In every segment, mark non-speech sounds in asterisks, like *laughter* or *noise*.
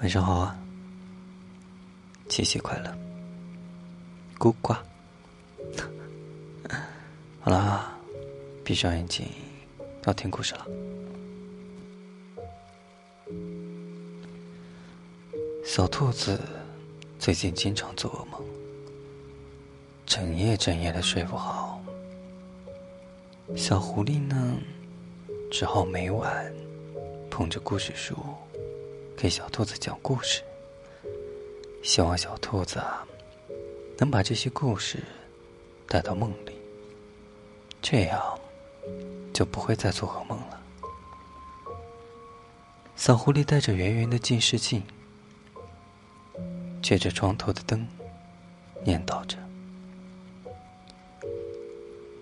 晚上好啊，七夕快乐，孤寡。*laughs* 好啦，闭上眼睛，要听故事了。小兔子最近经常做噩梦，整夜整夜的睡不好。小狐狸呢，只好每晚捧着故事书。给小兔子讲故事，希望小兔子能把这些故事带到梦里，这样就不会再做噩梦了。小狐狸带着圆圆的近视镜，借着床头的灯，念叨着：“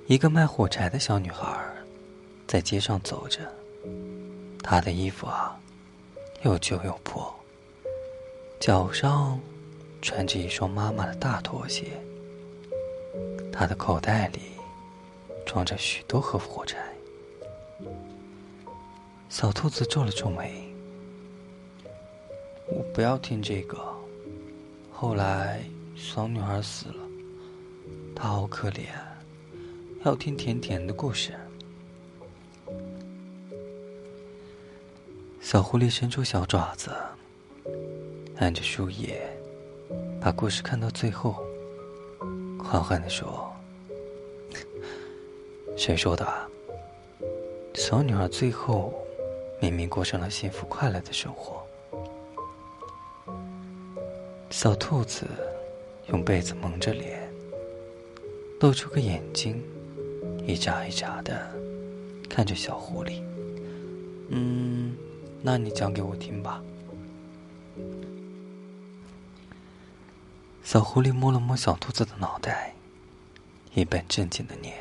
一个卖火柴的小女孩在街上走着，她的衣服啊。”又旧又破，脚上穿着一双妈妈的大拖鞋。他的口袋里装着许多盒火柴。小兔子皱了皱眉：“我不要听这个。后来小女孩死了，她好可怜，要听甜甜的故事。”小狐狸伸出小爪子，按着树叶，把故事看到最后，缓缓地说：“ *laughs* 谁说的？小女孩最后明明过上了幸福快乐的生活。”小兔子用被子蒙着脸，露出个眼睛，一眨一眨的看着小狐狸。嗯。那你讲给我听吧。小狐狸摸了摸小兔子的脑袋，一本正经的念：“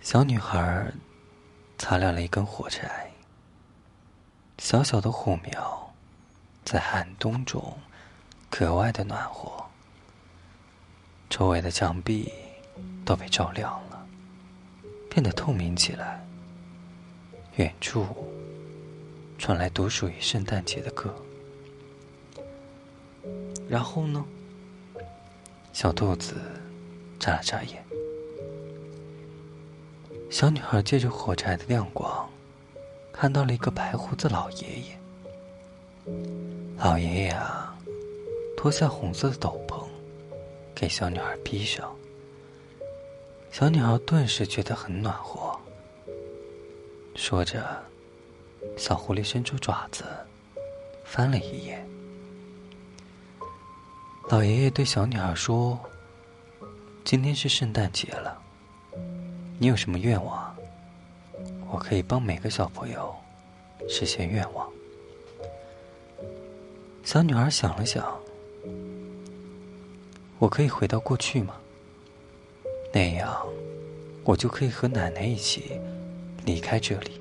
小女孩擦亮了一根火柴，小小的火苗在寒冬中格外的暖和，周围的墙壁都被照亮了，变得透明起来。”远处传来独属于圣诞节的歌，然后呢？小兔子眨了眨眼。小女孩借着火柴的亮光，看到了一个白胡子老爷爷。老爷爷啊，脱下红色的斗篷，给小女孩披上。小女孩顿时觉得很暖和。说着，小狐狸伸出爪子，翻了一页。老爷爷对小女孩说：“今天是圣诞节了，你有什么愿望？我可以帮每个小朋友实现愿望。”小女孩想了想：“我可以回到过去吗？那样，我就可以和奶奶一起。”离开这里，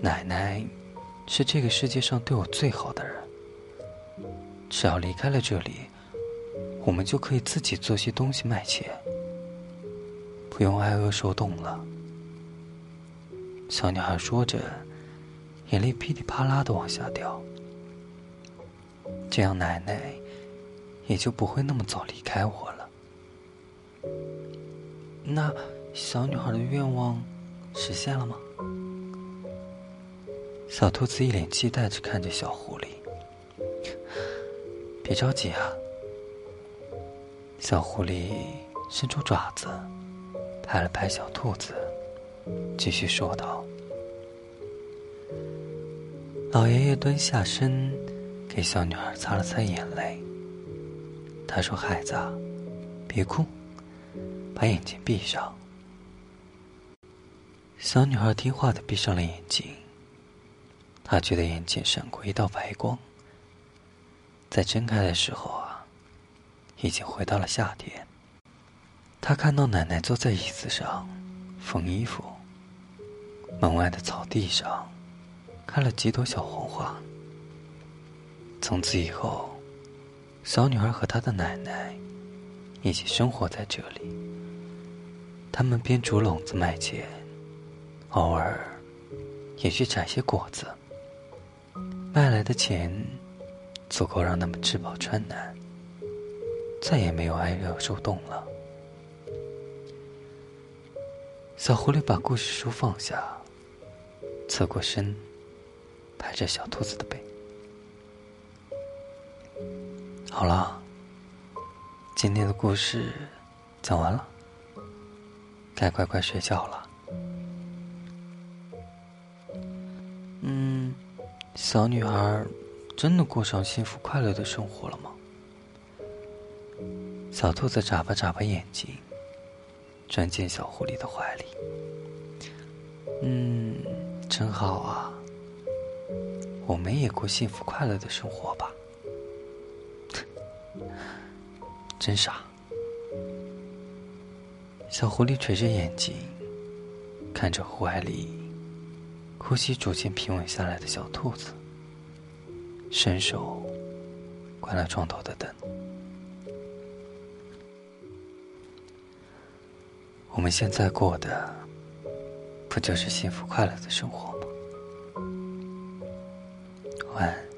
奶奶是这个世界上对我最好的人。只要离开了这里，我们就可以自己做些东西卖钱，不用挨饿受冻了。小女孩说着，眼泪噼里啪啦的往下掉。这样，奶奶也就不会那么早离开我了。那小女孩的愿望。实现了吗？小兔子一脸期待着看着小狐狸。别着急啊！小狐狸伸出爪子，拍了拍小兔子，继续说道：“老爷爷蹲下身，给小女孩擦了擦眼泪。他说：‘孩子，别哭，把眼睛闭上。’”小女孩听话的闭上了眼睛。她觉得眼前闪过一道白光。在睁开的时候啊，已经回到了夏天。她看到奶奶坐在椅子上缝衣服。门外的草地上开了几朵小黄花。从此以后，小女孩和她的奶奶一起生活在这里。他们编竹笼子卖钱。偶尔，也去摘些果子。卖来的钱足够让他们吃饱穿暖，再也没有挨饿受冻了。小狐狸把故事书放下，侧过身，拍着小兔子的背。好了，今天的故事讲完了，该乖乖睡觉了。嗯。小女孩真的过上幸福快乐的生活了吗？小兔子眨巴眨巴眼睛，钻进小狐狸的怀里。嗯，真好啊！我们也过幸福快乐的生活吧。*laughs* 真傻。小狐狸垂着眼睛，看着怀里。呼吸逐渐平稳下来的小兔子，伸手关了床头的灯。我们现在过的，不就是幸福快乐的生活吗？晚安。